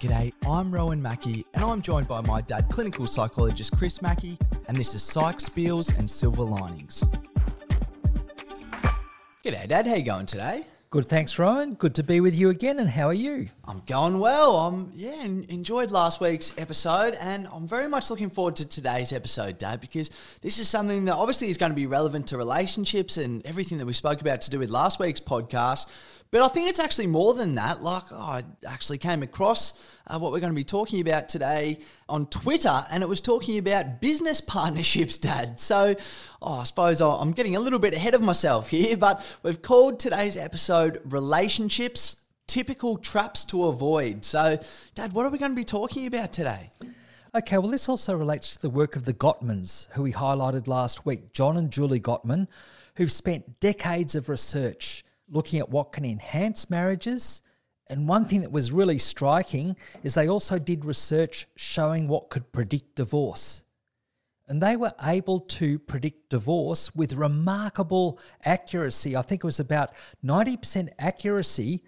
G'day, I'm Rowan Mackey, and I'm joined by my dad, clinical psychologist Chris Mackey, and this is Psych Spiels and Silver Linings. G'day, Dad. How you going today? Good, thanks, Rowan. Good to be with you again. And how are you? I'm going well. I'm yeah, enjoyed last week's episode, and I'm very much looking forward to today's episode, Dad, because this is something that obviously is going to be relevant to relationships and everything that we spoke about to do with last week's podcast. But I think it's actually more than that. Like, oh, I actually came across uh, what we're going to be talking about today on Twitter, and it was talking about business partnerships, Dad. So, oh, I suppose I'm getting a little bit ahead of myself here, but we've called today's episode Relationships Typical Traps to Avoid. So, Dad, what are we going to be talking about today? Okay, well, this also relates to the work of the Gottmans, who we highlighted last week, John and Julie Gottman, who've spent decades of research looking at what can enhance marriages. And one thing that was really striking is they also did research showing what could predict divorce. And they were able to predict divorce with remarkable accuracy. I think it was about 90% accuracy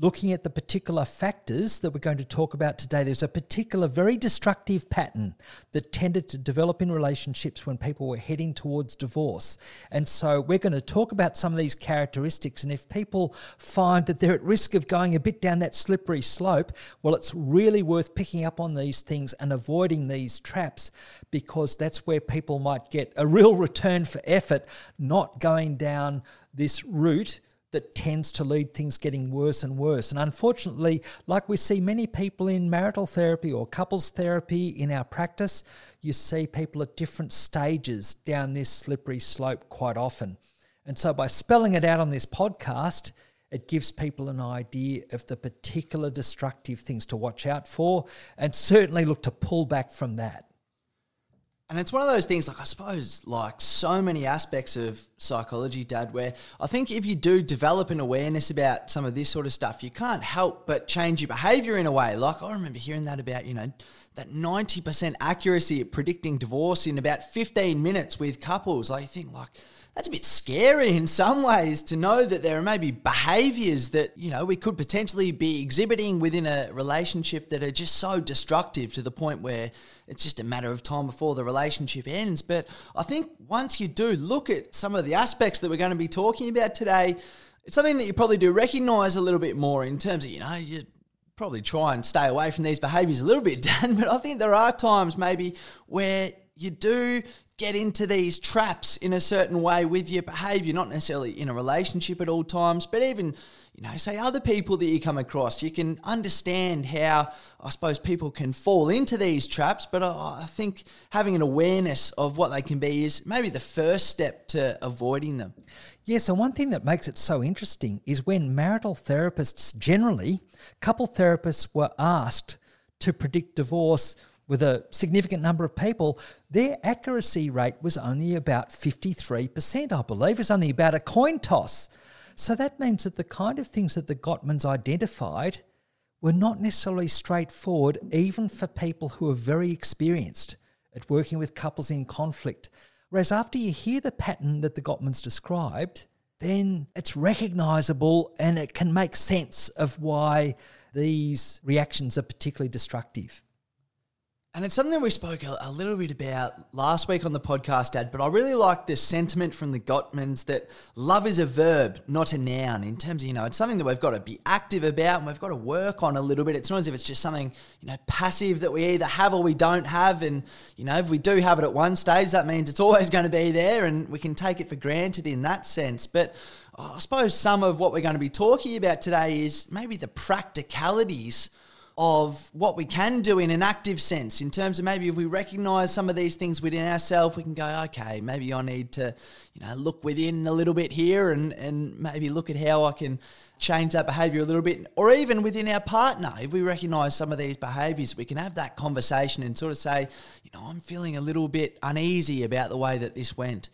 looking at the particular factors that we're going to talk about today, there's a particular very destructive pattern that tended to develop in relationships when people were heading towards divorce. And so we're going to talk about some of these characteristics. And if people find that they're at risk of going a bit down that slippery slope, well, it's really worth picking up on these things and avoiding these traps because that's where people might get a real return for effort, not going down this route that tends to lead things getting worse and worse. And unfortunately, like we see many people in marital therapy or couples therapy in our practice, you see people at different stages down this slippery slope quite often. And so by spelling it out on this podcast, it gives people an idea of the particular destructive things to watch out for and certainly look to pull back from that. And it's one of those things, like I suppose, like so many aspects of psychology, Dad, where I think if you do develop an awareness about some of this sort of stuff, you can't help but change your behavior in a way. Like I remember hearing that about, you know, that 90% accuracy at predicting divorce in about 15 minutes with couples. I think, like, that's a bit scary in some ways to know that there are maybe behaviors that, you know, we could potentially be exhibiting within a relationship that are just so destructive to the point where it's just a matter of time before the relationship ends. But I think once you do look at some of the aspects that we're going to be talking about today, it's something that you probably do recognize a little bit more in terms of, you know, you probably try and stay away from these behaviors a little bit, Dad, but I think there are times maybe where you do get into these traps in a certain way with your behavior, not necessarily in a relationship at all times, but even, you know, say other people that you come across. You can understand how, I suppose, people can fall into these traps, but I, think having an awareness of what they can be is maybe the first step to avoiding them. Yes, and one thing that makes it so interesting is when marital therapists generally, couple therapists were asked to predict divorce with a significant number of people, their accuracy rate was only about 53%, I believe. It was only about a coin toss. So that means that the kind of things that the Gottmans identified were not necessarily straightforward, even for people who are very experienced at working with couples in conflict. Whereas after you hear the pattern that the Gottmans described, then it's recognizable and it can make sense of why these reactions are particularly destructive. And it's something we spoke a, a, little bit about last week on the podcast, Dad, but I really like this sentiment from the Gottmans that love is a verb, not a noun, in terms of, you know, it's something that we've got to be active about and we've got to work on a little bit. It's not as if it's just something, you know, passive that we either have or we don't have. And, you know, if we do have it at one stage, that means it's always going to be there and we can take it for granted in that sense. But oh, I suppose some of what we're going to be talking about today is maybe the practicalities of what we can do in an active sense in terms of maybe if we recognize some of these things within ourselves we can go okay maybe i need to you know look within a little bit here and and maybe look at how i can change that behavior a little bit. Or even within our partner if we recognize some of these behaviors we can have that conversation and sort of say you know i'm feeling a little bit uneasy about the way that this went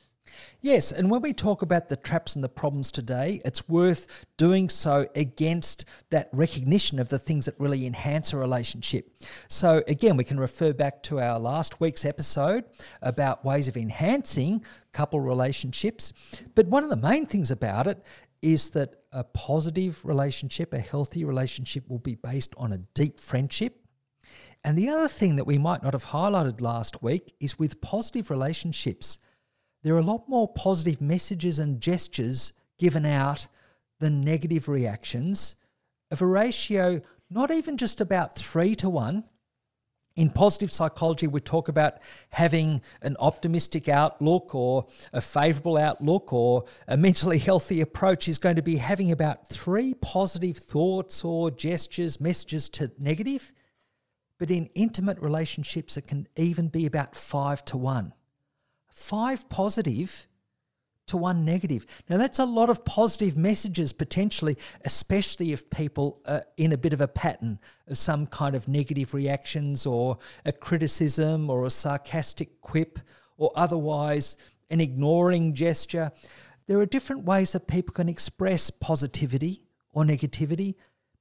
Yes, and when we talk about the traps and the problems today, it's worth doing so against that recognition of the things that really enhance a relationship. So, again, we can refer back to our last week's episode about ways of enhancing couple relationships. But one of the main things about it is that a positive relationship, a healthy relationship, will be based on a deep friendship. And the other thing that we might not have highlighted last week is with positive relationships, there are a lot more positive messages and gestures given out than negative reactions of a ratio not even just about three to one. In positive psychology, we talk about having an optimistic outlook or a favorable outlook or a mentally healthy approach is going to be having about three positive thoughts or gestures, messages to negative. But in intimate relationships, it can even be about five to one. Five positive to one negative. Now, that's a lot of positive messages potentially, especially if people are in a bit of a pattern of some kind of negative reactions or a criticism or a sarcastic quip or otherwise an ignoring gesture. There are different ways that people can express positivity or negativity,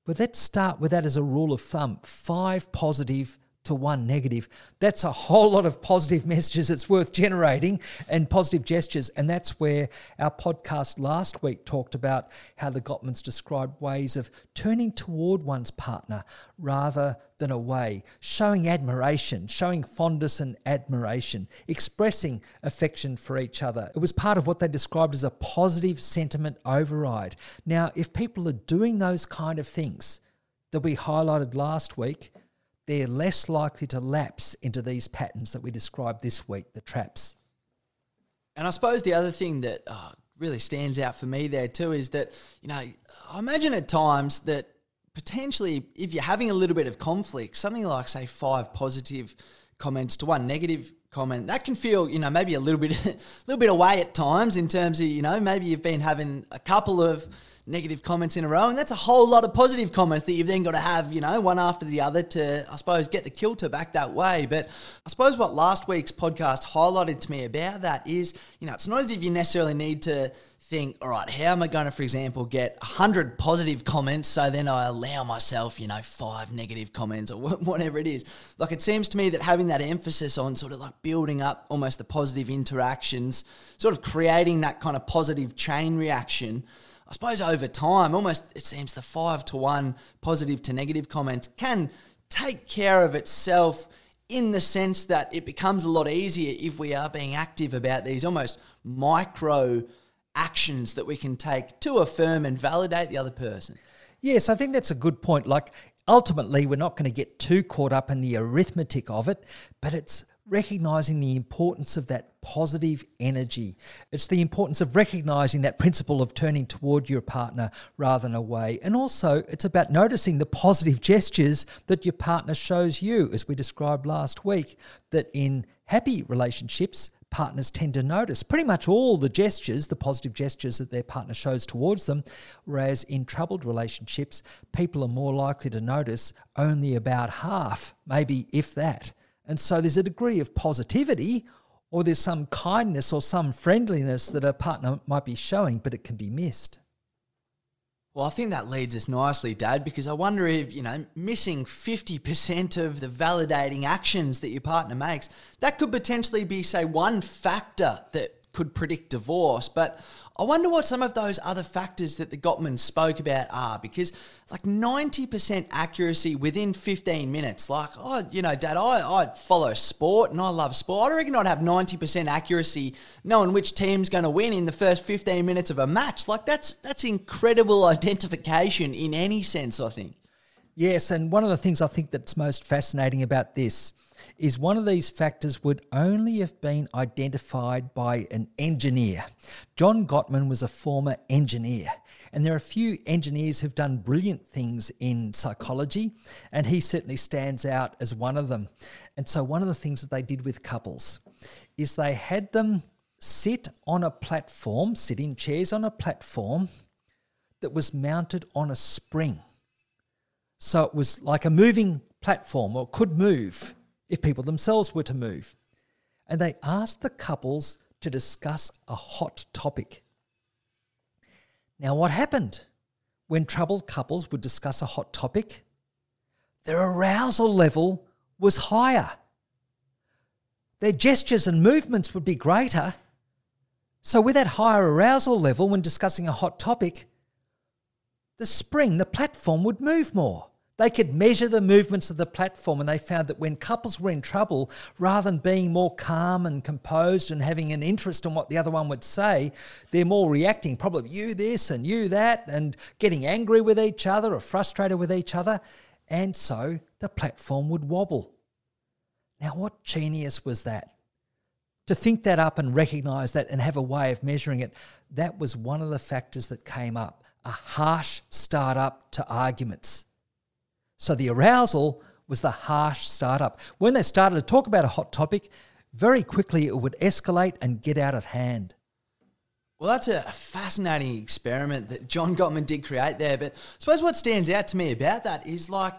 but let's start with that as a rule of thumb five positive to one negative. That's a whole lot of positive messages it's worth generating and positive gestures. And that's where our podcast last week talked about how the Gottmans described ways of turning toward one's partner rather than away, showing admiration, showing fondness and admiration, expressing affection for each other. It was part of what they described as a positive sentiment override. Now, if people are doing those kind of things that we highlighted last week, they're less likely to lapse into these patterns that we described this week, the traps. And I suppose the other thing that oh, really stands out for me there too is that, you know, I imagine at times that potentially if you're having a little bit of conflict, something like, say, five positive comments to one negative comment, that can feel, you know, maybe a little bit, a little bit away at times in terms of, you know, maybe you've been having a couple of negative comments in a row, and that's a whole lot of positive comments that you've then got to have, you know, one after the other to, I suppose, get the kilter back that way. But I suppose what last week's podcast highlighted to me about that is, you know, it's not as if you necessarily need to think, all right, how am I going to, for example, get 100 positive comments so then I allow myself, you know, five negative comments or whatever it is? Like, it seems to me that having that emphasis on sort of like building up almost the positive interactions, sort of creating that kind of positive chain reaction I suppose over time, almost it seems the five to one positive to negative comments can take care of itself in the sense that it becomes a lot easier if we are being active about these almost micro actions that we can take to affirm and validate the other person. Yes, I think that's a good point. Like, ultimately, we're not going to get too caught up in the arithmetic of it, but it's recognizing the importance of that positive energy. It's the importance of recognizing that principle of turning toward your partner rather than away. And also, it's about noticing the positive gestures that your partner shows you, as we described last week, that in happy relationships, partners tend to notice pretty much all the gestures, the positive gestures that their partner shows towards them. Whereas in troubled relationships, people are more likely to notice only about half, maybe if that. And so there's a degree of positivity or there's some kindness or some friendliness that a partner might be showing, but it can be missed. Well, I think that leads us nicely, Dad, because I wonder if, you know, missing 50% of the validating actions that your partner makes, that could potentially be, say, one factor that could predict divorce. But I wonder what some of those other factors that the Gottman spoke about are because, like 90% accuracy within 15 minutes, like, oh, you know, Dad, I, I follow sport and I love sport. I reckon I'd have 90% accuracy knowing which team's going to win in the first 15 minutes of a match. Like, that's, that's incredible identification in any sense, I think. Yes, and one of the things I think that's most fascinating about this is one of these factors would only have been identified by an engineer. John Gottman was a former engineer, and there are a few engineers who've done brilliant things in psychology, and he certainly stands out as one of them. And so, one of the things that they did with couples is they had them sit on a platform, sit in chairs on a platform that was mounted on a spring. So it was like a moving platform or could move if people themselves were to move. And they asked the couples to discuss a hot topic. Now, what happened when troubled couples would discuss a hot topic? Their arousal level was higher. Their gestures and movements would be greater. So, with that higher arousal level when discussing a hot topic, the spring, the platform would move more. They could measure the movements of the platform, and they found that when couples were in trouble, rather than being more calm and composed and having an interest in what the other one would say, they're more reacting, probably you this and you that, and getting angry with each other or frustrated with each other. And so the platform would wobble. Now, what genius was that? To think that up and recognize that and have a way of measuring it, that was one of the factors that came up a harsh start up to arguments. So the arousal was the harsh startup. When they started to talk about a hot topic, very quickly it would escalate and get out of hand. Well, that's a fascinating experiment that John Gottman did create there. But I suppose what stands out to me about that is like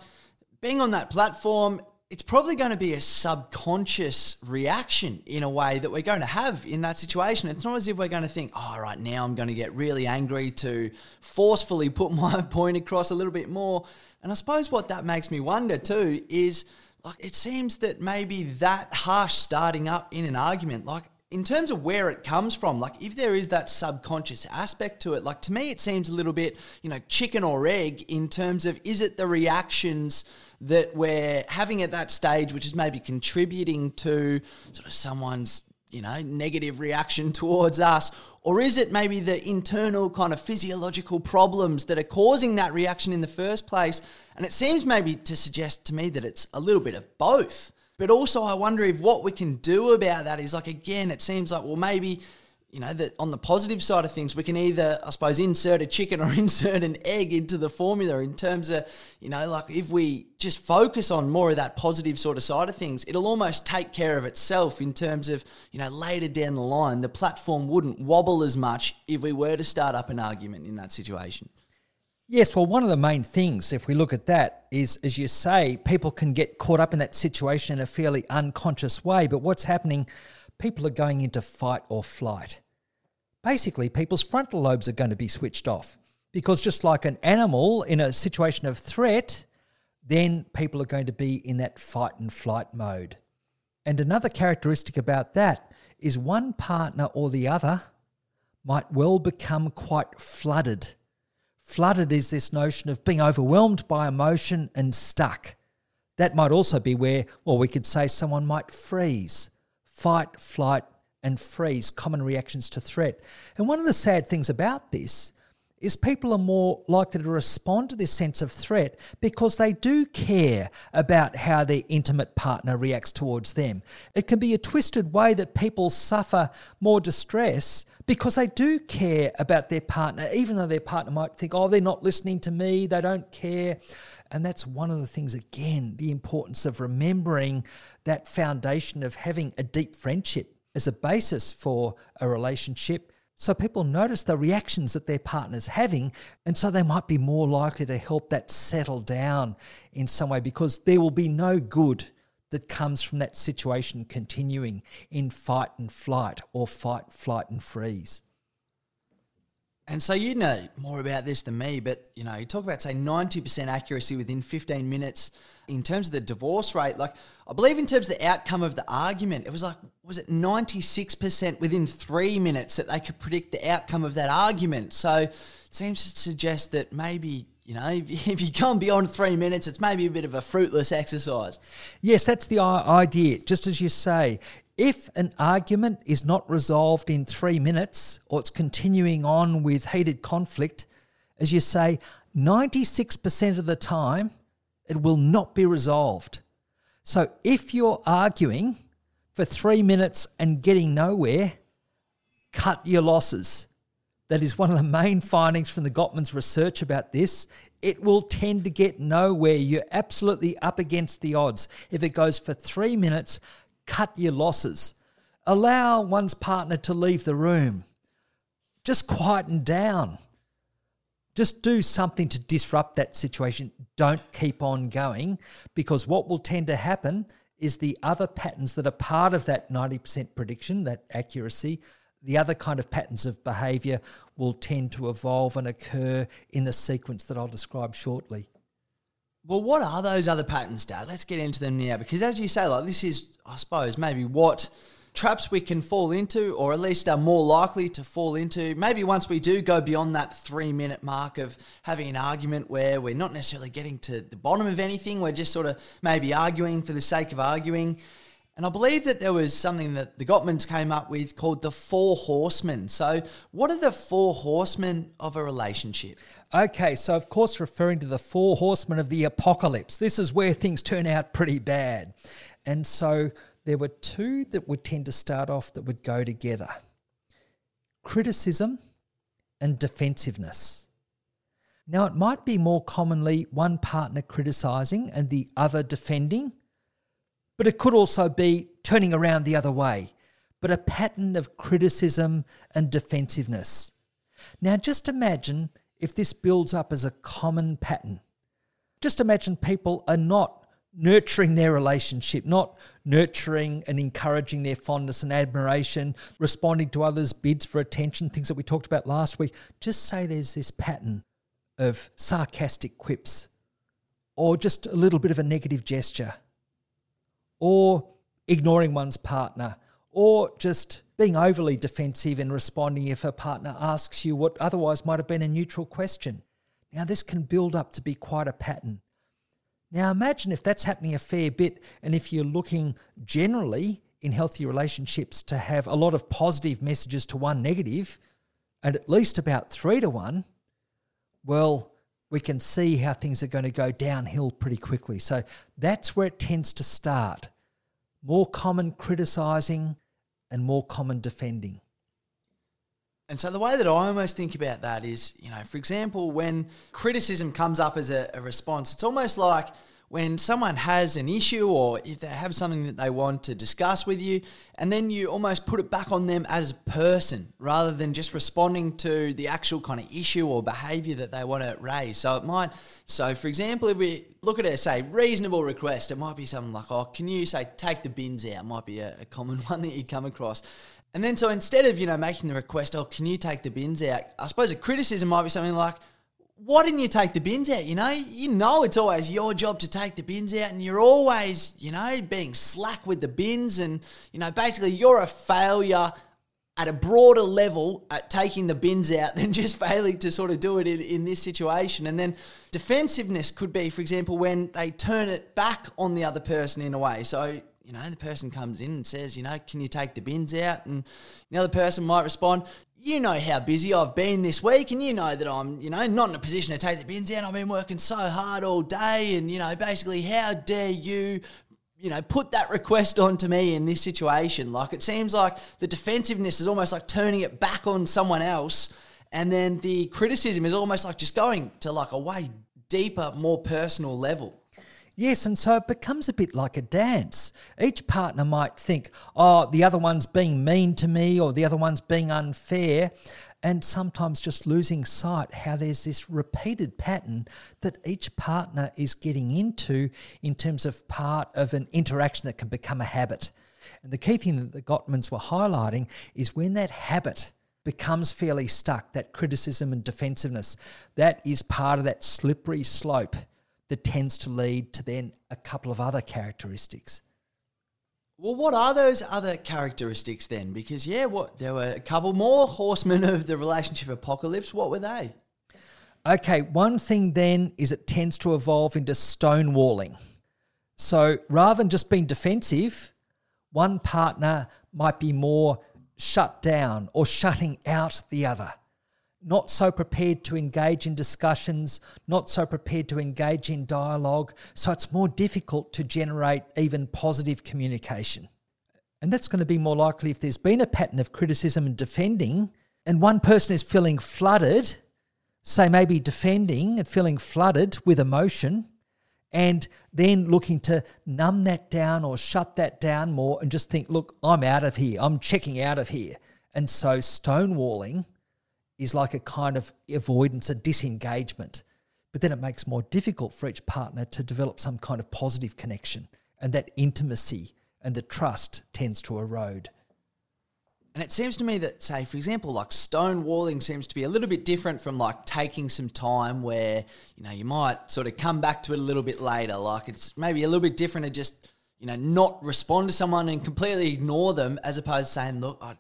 being on that platform, it's probably going to be a subconscious reaction in a way that we're going to have in that situation. It's not as if we're going to think, oh, right now I'm going to get really angry to forcefully put my point across a little bit more. And I suppose what that makes me wonder too is like it seems that maybe that harsh starting up in an argument, like in terms of where it comes from, like if there is that subconscious aspect to it, like to me it seems a little bit, you know, chicken or egg in terms of is it the reactions that we're having at that stage, which is maybe contributing to sort of someone's, you know, negative reaction towards us? Or is it maybe the internal kind of physiological problems that are causing that reaction in the first place? And it seems maybe to suggest to me that it's a little bit of both. But also, I wonder if what we can do about that is like, again, it seems like, well, maybe you know, that on the positive side of things, we can either, I suppose, insert a chicken or insert an egg into the formula in terms of, you know, like if we just focus on more of that positive sort of side of things, it'll almost take care of itself in terms of, you know, later down the line, the platform wouldn't wobble as much if we were to start up an argument in that situation. Yes, well, one of the main things, if we look at that, is as you say, people can get caught up in that situation in a fairly unconscious way. But what's happening? People are going into fight or flight basically people's frontal lobes are going to be switched off. Because just like an animal in a situation of threat, then people are going to be in that fight and flight mode. And another characteristic about that is one partner or the other might well become quite flooded. Flooded is this notion of being overwhelmed by emotion and stuck. That might also be where, well, we could say someone might freeze, fight, flight, and freeze, common reactions to threat. And one of the sad things about this is people are more likely to respond to this sense of threat because they do care about how their intimate partner reacts towards them. It can be a twisted way that people suffer more distress because they do care about their partner, even though their partner might think, oh, they're not listening to me, they don't care. And that's one of the things, again, the importance of remembering that foundation of having a deep friendship as a basis for a relationship. So people notice the reactions that their partner's having, and so they might be more likely to help that settle down in some way because there will be no good that comes from that situation continuing in fight and flight or fight, flight, and freeze. And so you know more about this than me, but you know, you talk about say 90% accuracy within 15 minutes in terms of the divorce rate. Like I believe in terms of the outcome of the argument, it was like was it 96% within 3 minutes that they could predict the outcome of that argument. So it seems to suggest that maybe you know, if, if you come beyond three minutes, it's maybe a bit of a fruitless exercise. Yes, that's the idea. Just as you say, if an argument is not resolved in three minutes or it's continuing on with heated conflict, as you say, 96% of the time, it will not be resolved. So if you're arguing for three minutes and getting nowhere, cut your losses. That is one of the main findings from the Gottman's research about this. It will tend to get nowhere. You're absolutely up against the odds. If it goes for three minutes, cut your losses. Allow one's partner to leave the room. Just quieten down. Just do something to disrupt that situation. Don't keep on going because what will tend to happen is the other patterns that are part of that 90% prediction, that accuracy, the other kind of patterns of behavior will tend to evolve and occur in the sequence that I'll describe shortly. Well, what are those other patterns, Dad? Let's get into them now because, as you say, like this is, I suppose, maybe what traps we can fall into, or at least are more likely to fall into. Maybe once we do go beyond that three minute mark of having an argument where we're not necessarily getting to the bottom of anything, we're just sort of maybe arguing for the sake of arguing. And I believe that there was something that the Gottmans came up with called the Four Horsemen. So, what are the four horsemen of a relationship? Okay, so of course, referring to the four horsemen of the apocalypse, this is where things turn out pretty bad. And so, there were two that would tend to start off that would go together criticism and defensiveness. Now, it might be more commonly one partner criticizing and the other defending but it could also be turning around the other way, but a pattern of criticism and defensiveness. Now, just imagine if this builds up as a common pattern. Just imagine people are not nurturing their relationship, not nurturing and encouraging their fondness and admiration, responding to others' bids for attention, things that we talked about last week. Just say there's this pattern of sarcastic quips or just a little bit of a negative gesture or ignoring one's partner, or just being overly defensive and responding if a partner asks you what otherwise might have been a neutral question. Now, this can build up to be quite a pattern. Now, imagine if that's happening a fair bit, and if you're looking generally in healthy relationships to have a lot of positive messages to one negative, and at least about three to one, well, we can see how things are going to go downhill pretty quickly. So that's where it tends to start. More common criticizing and more common defending. And so the way that I almost think about that is, you know, for example, when criticism comes up as a, a response, it's almost like when someone has an issue or if they have something that they want to discuss with you, and then you almost put it back on them as a person rather than just responding to the actual kind of issue or behavior that they want to raise. So it might, so for example, if we look at a say reasonable request, it might be something like, oh, can you say take the bins out? Might be a, a common one that you come across. And then so instead of, you know, making the request, oh, can you take the bins out? I suppose a criticism might be something like, why didn't you take the bins out? You know, you know it's always your job to take the bins out, and you're always, you know, being slack with the bins, and you know, basically you're a failure at a broader level at taking the bins out than just failing to sort of do it in, in this situation. And then defensiveness could be, for example, when they turn it back on the other person in a way. So you know, the person comes in and says, you know, can you take the bins out? And the other person might respond, you know how busy I've been this week, and you know that I'm, you know, not in a position to take the bins out. I've been working so hard all day, and you know, basically, how dare you, you know, put that request onto me in this situation? Like, it seems like the defensiveness is almost like turning it back on someone else, and then the criticism is almost like just going to like a way deeper, more personal level. Yes, and so it becomes a bit like a dance. Each partner might think, oh, the other one's being mean to me or the other one's being unfair. And sometimes just losing sight how there's this repeated pattern that each partner is getting into in terms of part of an interaction that can become a habit. And the key thing that the Gottmans were highlighting is when that habit becomes fairly stuck, that criticism and defensiveness, that is part of that slippery slope that tends to lead to then a couple of other characteristics. Well, what are those other characteristics then? Because yeah, what there were a couple more horsemen of the relationship apocalypse. What were they? Okay, one thing then is it tends to evolve into stonewalling. So rather than just being defensive, one partner might be more shut down or shutting out the other not so prepared to engage in discussions, not so prepared to engage in dialogue. So it's more difficult to generate even positive communication. And that's going to be more likely if there's been a pattern of criticism and defending, and one person is feeling flooded, say maybe defending and feeling flooded with emotion, and then looking to numb that down or shut that down more and just think, look, I'm out of here, I'm checking out of here. And so stonewalling is like a kind of avoidance, a disengagement. But then it makes more difficult for each partner to develop some kind of positive connection, and that intimacy and the trust tends to erode. And it seems to me that, say, for example, like stonewalling seems to be a little bit different from like taking some time where, you know, you might sort of come back to it a little bit later. Like it's maybe a little bit different to just you know, not respond to someone and completely ignore them as opposed to saying, look, I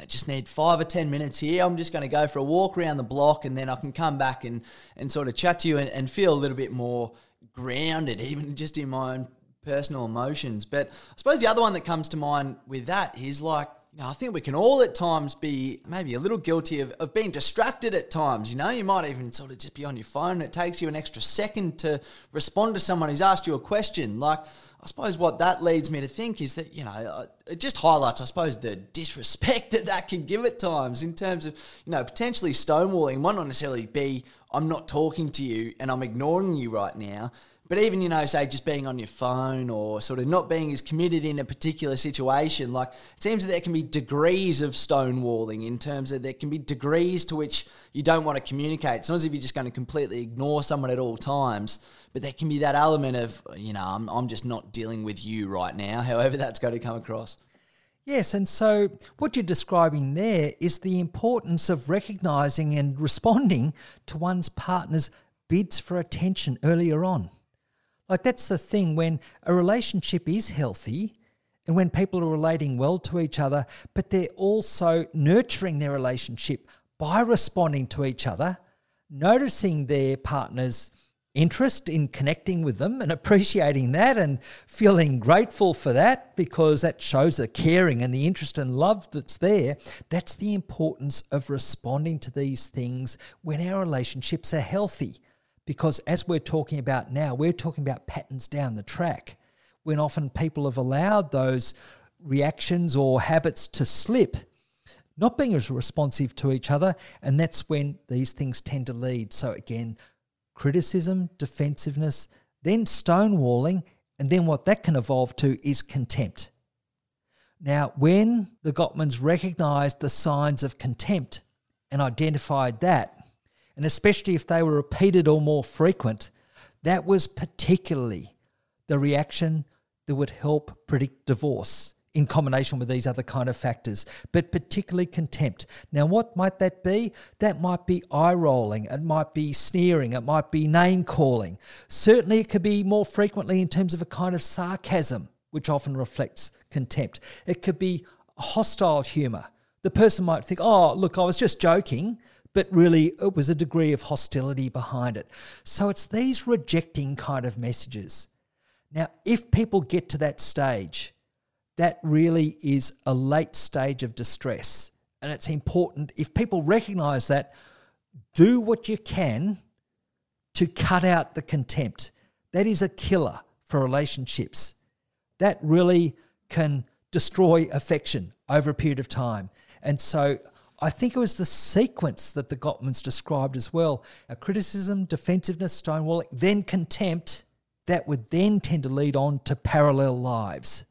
I just need five or 10 minutes here. I'm just going to go for a walk around the block and then I can come back and, and sort of chat to you and, and feel a little bit more grounded, even just in my own personal emotions. But I suppose the other one that comes to mind with that is like, know, I think we can all at times be maybe a little guilty of, of being distracted at times. You know, you might even sort of just be on your phone. and It takes you an extra second to respond to someone who's asked you a question. Like, I suppose what that leads me to think is that, you know, uh, it just highlights, I suppose, the disrespect that that can give at times in terms of, you know, potentially stonewalling might not necessarily be, I'm not talking to you and I'm ignoring you right now. But even, you know, say just being on your phone or sort of not being as committed in a particular situation, like it seems that there can be degrees of stonewalling in terms of there can be degrees to which you don't want to communicate. It's not as if you're just going to completely ignore someone at all times, but there can be that element of, you know, I'm, I'm just not dealing with you right now, however that's going to come across. Yes, and so what you're describing there is the importance of recognizing and responding to one's partner's bids for attention earlier on. Like that's the thing when a relationship is healthy and when people are relating well to each other, but they're also nurturing their relationship by responding to each other, noticing their partner's interest in connecting with them and appreciating that and feeling grateful for that because that shows the caring and the interest and love that's there. That's the importance of responding to these things when our relationships are healthy. Because as we're talking about now, we're talking about patterns down the track when often people have allowed those reactions or habits to slip, not being as responsive to each other. And that's when these things tend to lead. So, again, criticism, defensiveness, then stonewalling, and then what that can evolve to is contempt. Now, when the Gottmans recognized the signs of contempt and identified that, and especially if they were repeated or more frequent, that was particularly the reaction that would help predict divorce in combination with these other kind of factors, but particularly contempt. Now, what might that be? That might be eye rolling, it might be sneering, it might be name calling. Certainly, it could be more frequently in terms of a kind of sarcasm, which often reflects contempt. It could be hostile humour. The person might think, oh, look, I was just joking but really it was a degree of hostility behind it. So it's these rejecting kind of messages. Now, if people get to that stage, that really is a late stage of distress. And it's important, if people recognize that, do what you can to cut out the contempt. That is a killer for relationships. That really can destroy affection over a period of time. And so I think it was the sequence that the Gottmans described as well a criticism, defensiveness, stonewalling, then contempt that would then tend to lead on to parallel lives.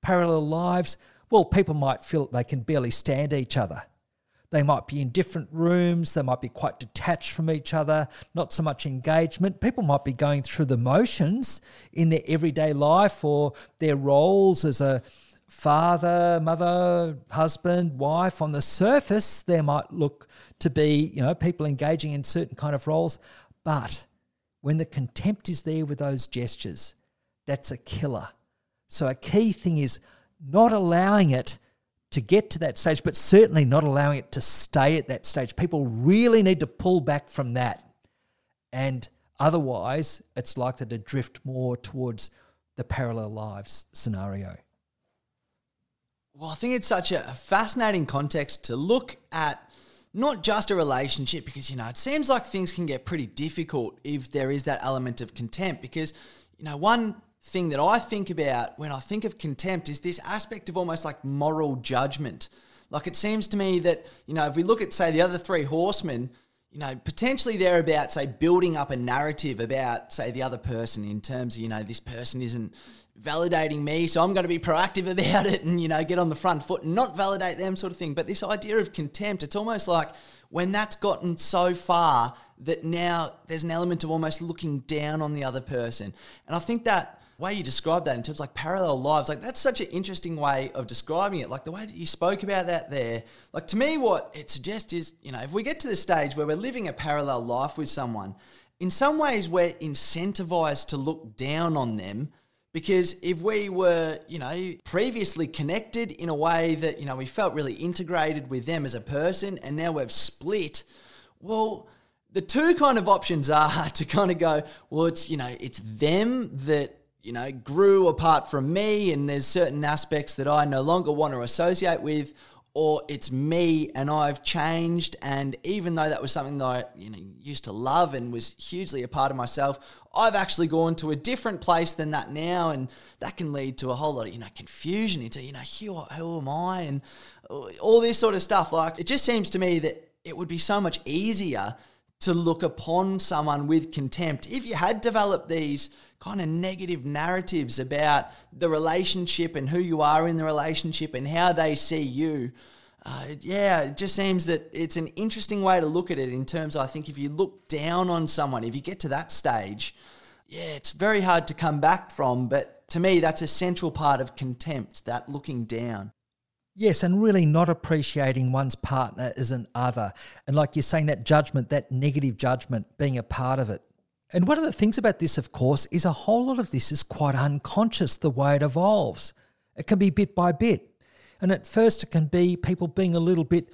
Parallel lives, well, people might feel they can barely stand each other. They might be in different rooms, they might be quite detached from each other, not so much engagement. People might be going through the motions in their everyday life or their roles as a father, mother, husband, wife, on the surface, there might look to be, you know, people engaging in certain kind of roles. But when the contempt is there with those gestures, that's a killer. So a key thing is not allowing it to get to that stage, but certainly not allowing it to stay at that stage. People really need to pull back from that. And otherwise, it's likely to drift more towards the parallel lives scenario. Well, I think it's such a fascinating context to look at not just a relationship because, you know, it seems like things can get pretty difficult if there is that element of contempt. Because, you know, one thing that I think about when I think of contempt is this aspect of almost like moral judgment. Like it seems to me that, you know, if we look at, say, the other three horsemen, you know, potentially they're about, say, building up a narrative about, say, the other person in terms of, you know, this person isn't validating me, so I'm going to be proactive about it and, you know, get on the front foot and not validate them, sort of thing. But this idea of contempt, it's almost like when that's gotten so far that now there's an element of almost looking down on the other person. And I think that way you describe that in terms of like parallel lives, like that's such an interesting way of describing it. Like the way that you spoke about that there, like to me, what it suggests is, you know, if we get to the stage where we're living a parallel life with someone, in some ways we're incentivized to look down on them Because if we were, you know, previously connected in a way that, you know, we felt really integrated with them as a person and now we've split, well, the two kind of options are to kind of go, well, it's, you know, it's them that, you know, grew apart from me and there's certain aspects that I no longer want to associate with, or it's me and I've changed. And even though that was something that I you know used to love and was hugely a part of myself, I've actually gone to a different place than that now, and that can lead to a whole lot of you know confusion into you know who, who am I and all this sort of stuff. Like it just seems to me that it would be so much easier to look upon someone with contempt if you had developed these kind of negative narratives about the relationship and who you are in the relationship and how they see you. Uh, yeah, it just seems that it's an interesting way to look at it in terms I think if you look down on someone, if you get to that stage, yeah, it's very hard to come back from. But to me, that's a central part of contempt, that looking down. Yes, and really not appreciating one's partner as an other. And like you're saying, that judgment, that negative judgment, being a part of it. And one of the things about this, of course, is a whole lot of this is quite unconscious the way it evolves. It can be bit by bit. And at first, it can be people being a little bit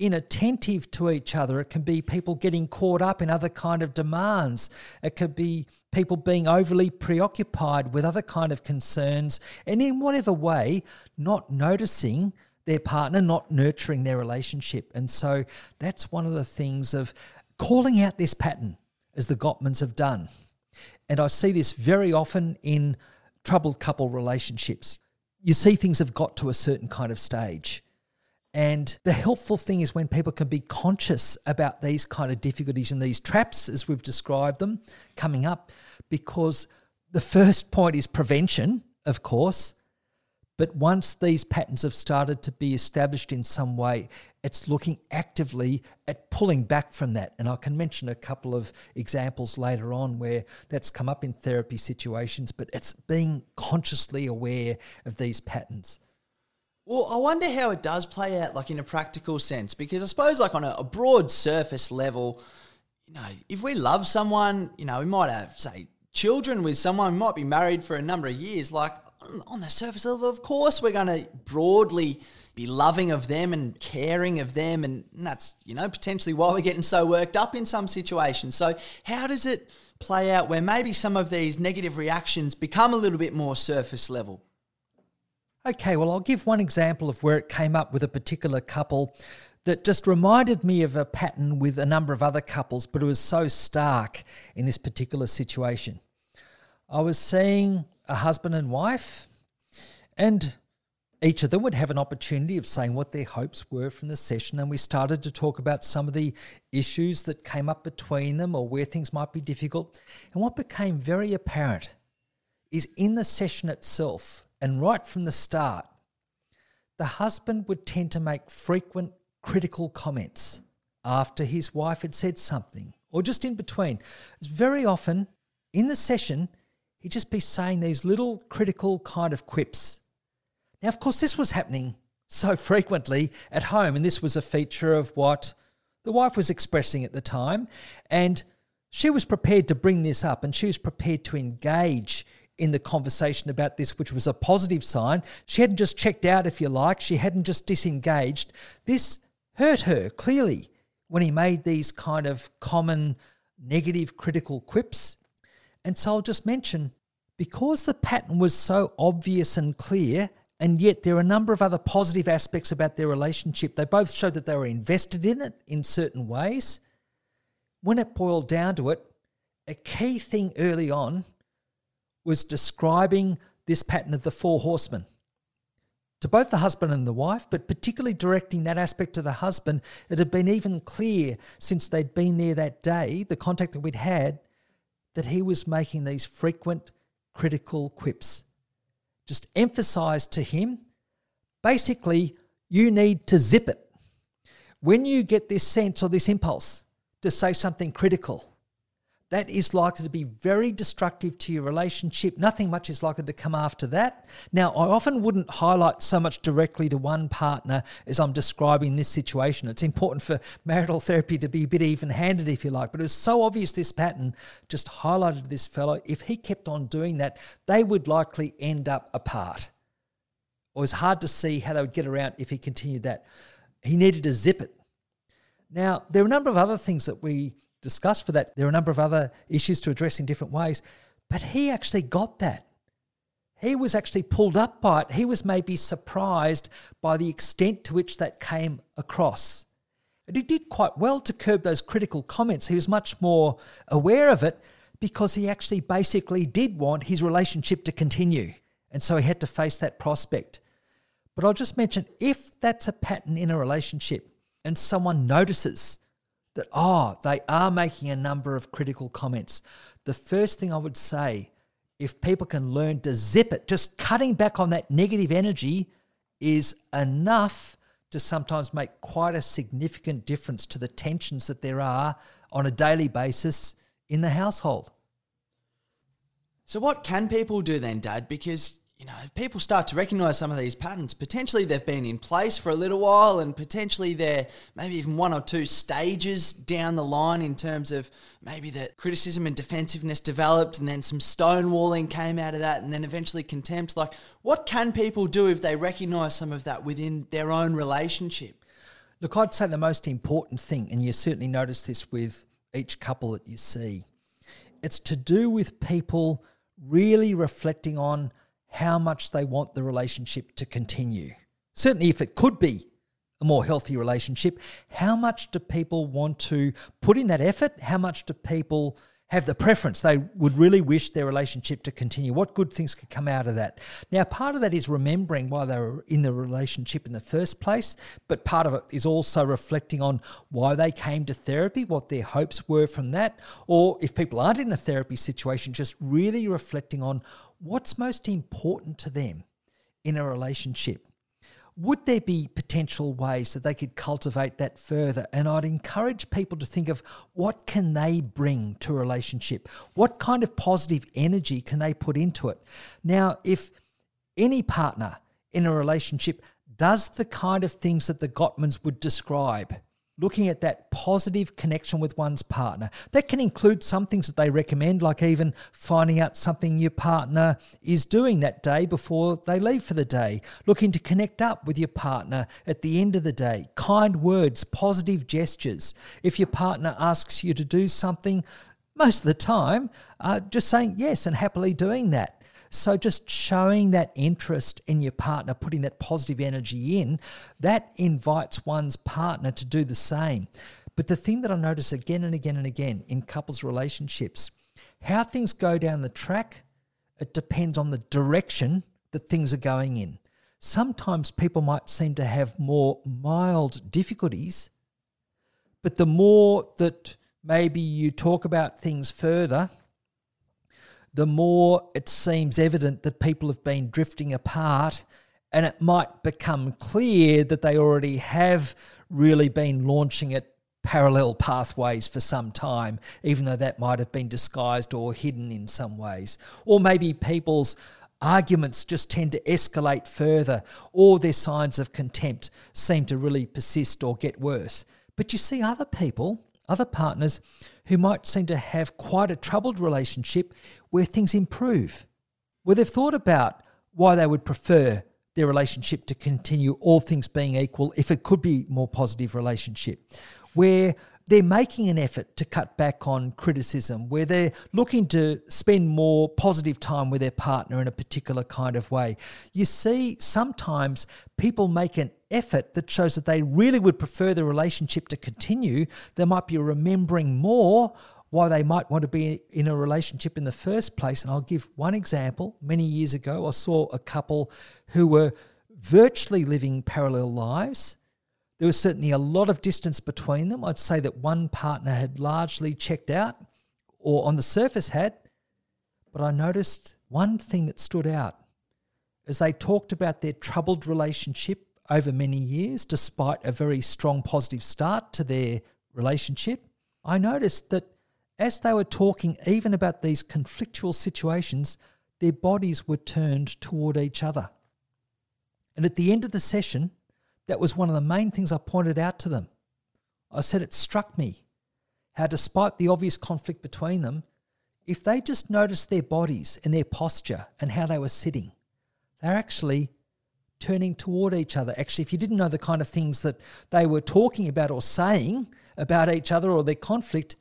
inattentive to each other. It can be people getting caught up in other kind of demands. It could be people being overly preoccupied with other kind of concerns, and in whatever way, not noticing their partner, not nurturing their relationship. And so that's one of the things of calling out this pattern as the Gottmans have done. And I see this very often in troubled couple relationships. You see things have got to a certain kind of stage. And the helpful thing is when people can be conscious about these kind of difficulties and these traps, as we've described them, coming up, because the first point is prevention, of course. But once these patterns have started to be established in some way, it's looking actively at pulling back from that. And I can mention a couple of examples later on where that's come up in therapy situations, but it's being consciously aware of these patterns. Well, I wonder how it does play out, like in a practical sense, because I suppose, like on a, a broad surface level, you know, if we love someone, you know, we might have, say, children with someone, we might be married for a number of years. Like, on the surface level, of course, we're going to broadly be loving of them and caring of them. And that's, you know, potentially why we're getting so worked up in some situations. So, how does it play out where maybe some of these negative reactions become a little bit more surface level? Okay, well, I'll give one example of where it came up with a particular couple that just reminded me of a pattern with a number of other couples, but it was so stark in this particular situation. I was seeing a husband and wife, and each of them would have an opportunity of saying what their hopes were from the session. And we started to talk about some of the issues that came up between them or where things might be difficult. And what became very apparent is in the session itself, and right from the start, the husband would tend to make frequent critical comments after his wife had said something or just in between. Very often in the session, he'd just be saying these little critical kind of quips. Now, of course, this was happening so frequently at home, and this was a feature of what the wife was expressing at the time. And she was prepared to bring this up and she was prepared to engage in the conversation about this, which was a positive sign. She hadn't just checked out, if you like, she hadn't just disengaged. This hurt her clearly when he made these kind of common negative critical quips. And so I'll just mention because the pattern was so obvious and clear, and yet there are a number of other positive aspects about their relationship, they both showed that they were invested in it in certain ways. When it boiled down to it, a key thing early on was describing this pattern of the four horsemen to both the husband and the wife, but particularly directing that aspect to the husband. It had been even clear since they'd been there that day, the contact that we'd had, that he was making these frequent critical quips. Just emphasized to him basically, you need to zip it. When you get this sense or this impulse to say something critical, that is likely to be very destructive to your relationship. Nothing much is likely to come after that. Now, I often wouldn't highlight so much directly to one partner as I'm describing this situation. It's important for marital therapy to be a bit even handed, if you like, but it was so obvious this pattern just highlighted this fellow. If he kept on doing that, they would likely end up apart. It was hard to see how they would get around if he continued that. He needed to zip it. Now, there are a number of other things that we discussed with that. There are a number of other issues to address in different ways, but he actually got that. He was actually pulled up by it. He was maybe surprised by the extent to which that came across. And he did quite well to curb those critical comments. He was much more aware of it because he actually basically did want his relationship to continue. And so he had to face that prospect. But I'll just mention if that's a pattern in a relationship and someone notices that, oh, they are making a number of critical comments, the first thing I would say, if people can learn to zip it, just cutting back on that negative energy is enough to sometimes make quite a significant difference to the tensions that there are on a daily basis in the household. So, what can people do then, Dad? Because you know, if people start to recognize some of these patterns, potentially they've been in place for a little while and potentially they're maybe even one or two stages down the line in terms of maybe that criticism and defensiveness developed and then some stonewalling came out of that and then eventually contempt. Like, what can people do if they recognize some of that within their own relationship? Look, I'd say the most important thing, and you certainly notice this with each couple that you see, it's to do with people really reflecting on how much they want the relationship to continue. Certainly, if it could be a more healthy relationship, how much do people want to put in that effort? How much do people have the preference? They would really wish their relationship to continue. What good things could come out of that? Now, part of that is remembering why they were in the relationship in the first place, but part of it is also reflecting on why they came to therapy, what their hopes were from that, or if people aren't in a therapy situation, just really reflecting on what's most important to them in a relationship? Would there be potential ways that they could cultivate that further? And I'd encourage people to think of what can they bring to a relationship? What kind of positive energy can they put into it? Now, if any partner in a relationship does the kind of things that the Gottmans would describe, looking at that positive connection with one's partner. That can include some things that they recommend, like even finding out something your partner is doing that day before they leave for the day, looking to connect up with your partner at the end of the day, kind words, positive gestures. If your partner asks you to do something, most of the time, uh, just saying yes and happily doing that. So just showing that interest in your partner, putting that positive energy in, that invites one's partner to do the same. But the thing that I notice again and again and again in couples relationships, how things go down the track, it depends on the direction that things are going in. Sometimes people might seem to have more mild difficulties, but the more that maybe you talk about things further, the more it seems evident that people have been drifting apart, and it might become clear that they already have really been launching at parallel pathways for some time, even though that might have been disguised or hidden in some ways. Or maybe people's arguments just tend to escalate further, or their signs of contempt seem to really persist or get worse. But you see other people other partners who might seem to have quite a troubled relationship where things improve, where they've thought about why they would prefer their relationship to continue, all things being equal, if it could be more positive relationship, where they're making an effort to cut back on criticism, where they're looking to spend more positive time with their partner in a particular kind of way. You see, sometimes people make an effort that shows that they really would prefer the relationship to continue. They might be remembering more why they might want to be in a relationship in the first place. And I'll give one example. Many years ago, I saw a couple who were virtually living parallel lives there was certainly a lot of distance between them. I'd say that one partner had largely checked out, or on the surface had, but I noticed one thing that stood out as they talked about their troubled relationship over many years, despite a very strong positive start to their relationship. I noticed that as they were talking even about these conflictual situations, their bodies were turned toward each other. And at the end of the session, that was one of the main things I pointed out to them. I said it struck me how, despite the obvious conflict between them, if they just noticed their bodies and their posture and how they were sitting, they're actually turning toward each other. Actually, if you didn't know the kind of things that they were talking about or saying about each other or their conflict,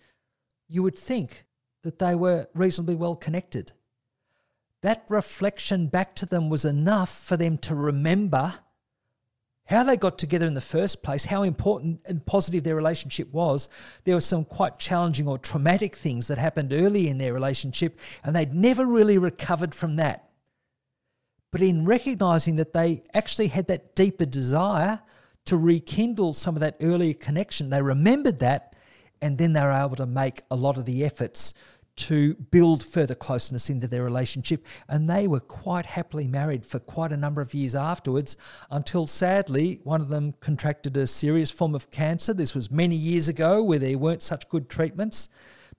you would think that they were reasonably well connected. That reflection back to them was enough for them to remember how they got together in the first place, how important and positive their relationship was. There were some quite challenging or traumatic things that happened early in their relationship, and they'd never really recovered from that. But in recognizing that they actually had that deeper desire to rekindle some of that earlier connection, they remembered that, and then they were able to make a lot of the efforts to build further closeness into their relationship. And they were quite happily married for quite a number of years afterwards until sadly one of them contracted a serious form of cancer. This was many years ago where there weren't such good treatments,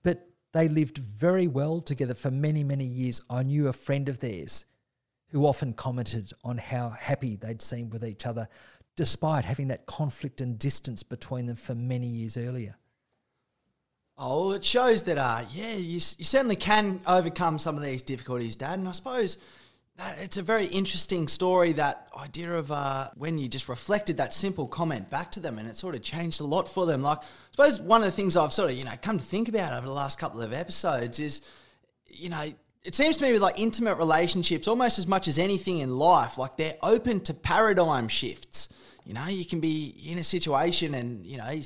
but they lived very well together for many, many years. I knew a friend of theirs who often commented on how happy they'd seemed with each other despite having that conflict and distance between them for many years earlier. Oh, it shows that, uh, yeah, you, you certainly can overcome some of these difficulties, Dad. And I suppose it's a very interesting story, that idea of uh, when you just reflected that simple comment back to them and it sort of changed a lot for them. Like, I suppose one of the things I've sort of, you know, come to think about over the last couple of episodes is, you know, it seems to me with like intimate relationships, almost as much as anything in life, like they're open to paradigm shifts. You know, you can be in a situation and, you know,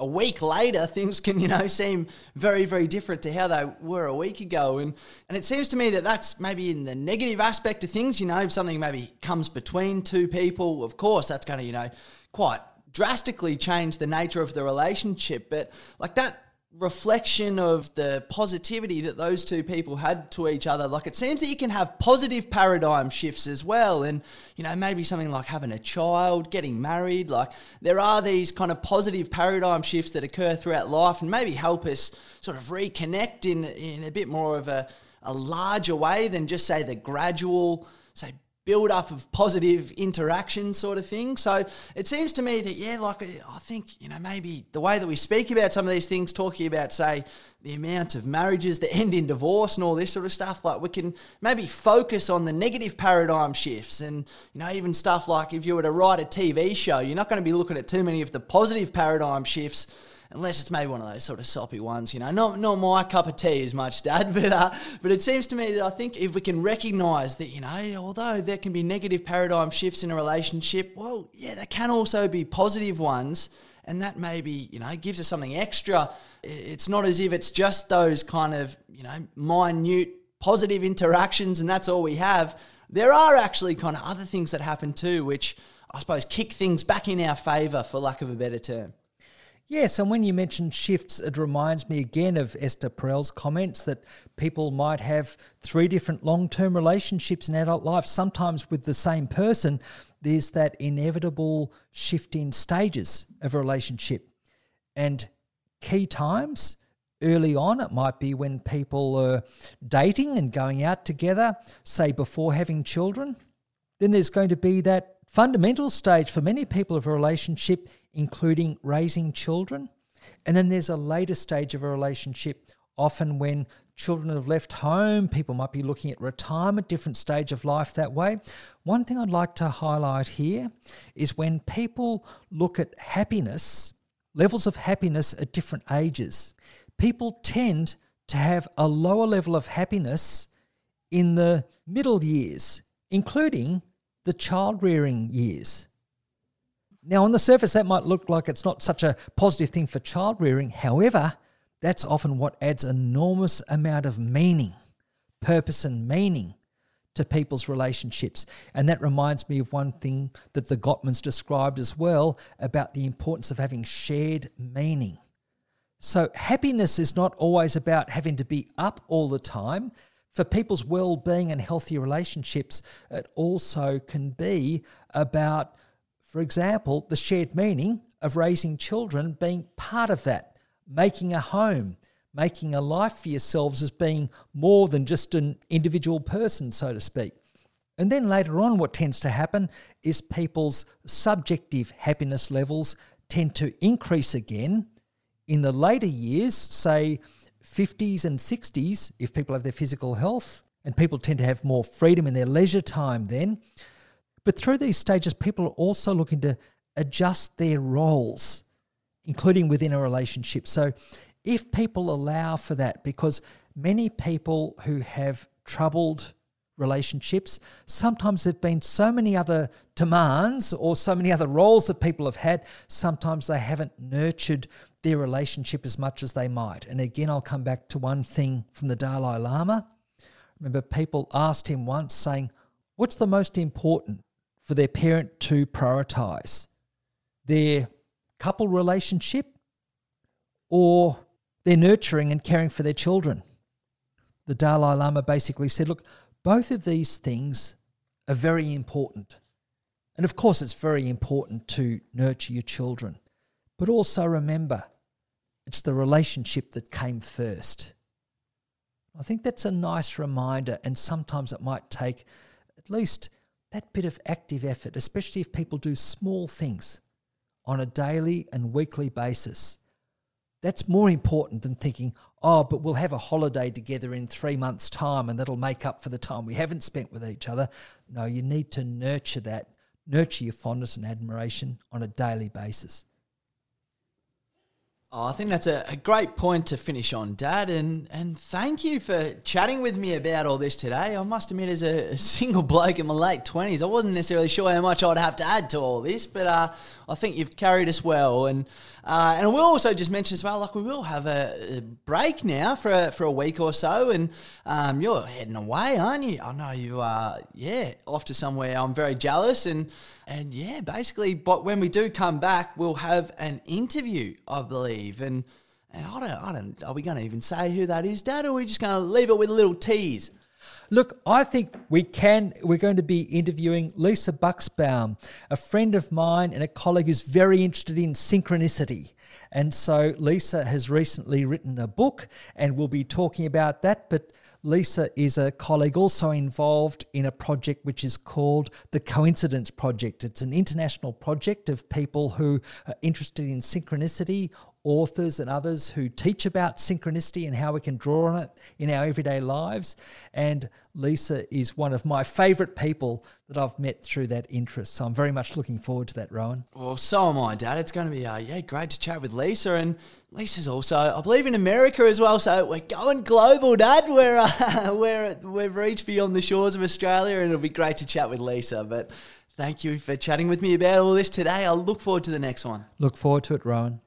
a week later, things can, you know, seem very, very different to how they were a week ago. And, and it seems to me that that's maybe in the negative aspect of things, you know, if something maybe comes between two people, of course, that's going to, you know, quite drastically change the nature of the relationship. But like that reflection of the positivity that those two people had to each other. Like it seems that you can have positive paradigm shifts as well. And, you know, maybe something like having a child, getting married. Like there are these kind of positive paradigm shifts that occur throughout life and maybe help us sort of reconnect in, in a bit more of a, a larger way than just say the gradual, say, build up of positive interaction sort of thing. So it seems to me that, yeah, like I think, you know, maybe the way that we speak about some of these things, talking about, say, the amount of marriages that end in divorce and all this sort of stuff, like we can maybe focus on the negative paradigm shifts and, you know, even stuff like if you were to write a TV show, you're not going to be looking at too many of the positive paradigm shifts unless it's maybe one of those sort of soppy ones, you know. Not not my cup of tea as much, Dad, but uh, but it seems to me that I think if we can recognise that, you know, although there can be negative paradigm shifts in a relationship, well, yeah, there can also be positive ones, and that maybe you know gives us something extra. It's not as if it's just those kind of you know minute positive interactions, and that's all we have. There are actually kind of other things that happen too, which I suppose kick things back in our favour, for lack of a better term. Yes, and when you mention shifts, it reminds me again of Esther Perel's comments that people might have three different long term relationships in adult life, sometimes with the same person. There's that inevitable shift in stages of a relationship. And key times early on, it might be when people are dating and going out together, say before having children. Then there's going to be that fundamental stage for many people of a relationship including raising children. And then there's a later stage of a relationship, often when children have left home, people might be looking at retirement, different stage of life that way. One thing I'd like to highlight here is when people look at happiness, levels of happiness at different ages, people tend to have a lower level of happiness in the middle years, including the child rearing years. Now, on the surface, that might look like it's not such a positive thing for child rearing. However, that's often what adds enormous amount of meaning, purpose, and meaning to people's relationships. And that reminds me of one thing that the Gottmans described as well about the importance of having shared meaning. So, happiness is not always about having to be up all the time. For people's well being and healthy relationships, it also can be about for example, the shared meaning of raising children being part of that, making a home, making a life for yourselves as being more than just an individual person, so to speak. And then later on, what tends to happen is people's subjective happiness levels tend to increase again. In the later years, say 50s and 60s, if people have their physical health, and people tend to have more freedom in their leisure time then. But through these stages, people are also looking to adjust their roles, including within a relationship. So if people allow for that, because many people who have troubled relationships, sometimes there have been so many other demands or so many other roles that people have had, sometimes they haven't nurtured their relationship as much as they might. And again, I'll come back to one thing from the Dalai Lama. Remember, people asked him once, saying, What's the most important for their parent to prioritize? Their couple relationship or their nurturing and caring for their children? The Dalai Lama basically said, Look, both of these things are very important. And of course, it's very important to nurture your children. But also remember, it's the relationship that came first. I think that's a nice reminder, and sometimes it might take at least that bit of active effort, especially if people do small things on a daily and weekly basis. That's more important than thinking, oh, but we'll have a holiday together in three months' time and that'll make up for the time we haven't spent with each other. No, you need to nurture that, nurture your fondness and admiration on a daily basis. Oh, I think that's a, a, great point to finish on, Dad, and and thank you for chatting with me about all this today. I must admit, as a, a single bloke in my late twenties, I wasn't necessarily sure how much I'd have to add to all this, but uh, I think you've carried us well. And uh, and we'll also just mention as well, like we will have a, a break now for a, for a week or so, and um, you're heading away, aren't you? I know you are. Yeah, off to somewhere. I'm very jealous, and and yeah, basically, but when we do come back, we'll have an interview, I believe, and. And I don't, I don't, are we going to even say who that is, Dad, or are we just going to leave it with a little tease? Look, I think we can. We're going to be interviewing Lisa Bucksbaum, a friend of mine and a colleague who's very interested in synchronicity. And so Lisa has recently written a book, and we'll be talking about that. But Lisa is a colleague also involved in a project which is called the Coincidence Project. It's an international project of people who are interested in synchronicity authors and others who teach about synchronicity and how we can draw on it in our everyday lives. And Lisa is one of my favourite people that I've met through that interest. So I'm very much looking forward to that, Rowan. Well, so am I, Dad. It's going to be uh, yeah great to chat with Lisa. And Lisa's also, I believe, in America as well. So we're going global, Dad. We're, uh, we're, we've reached beyond the shores of Australia and it'll be great to chat with Lisa. But Thank you for chatting with me about all this today. I'll look forward to the next one. Look forward to it, Rowan.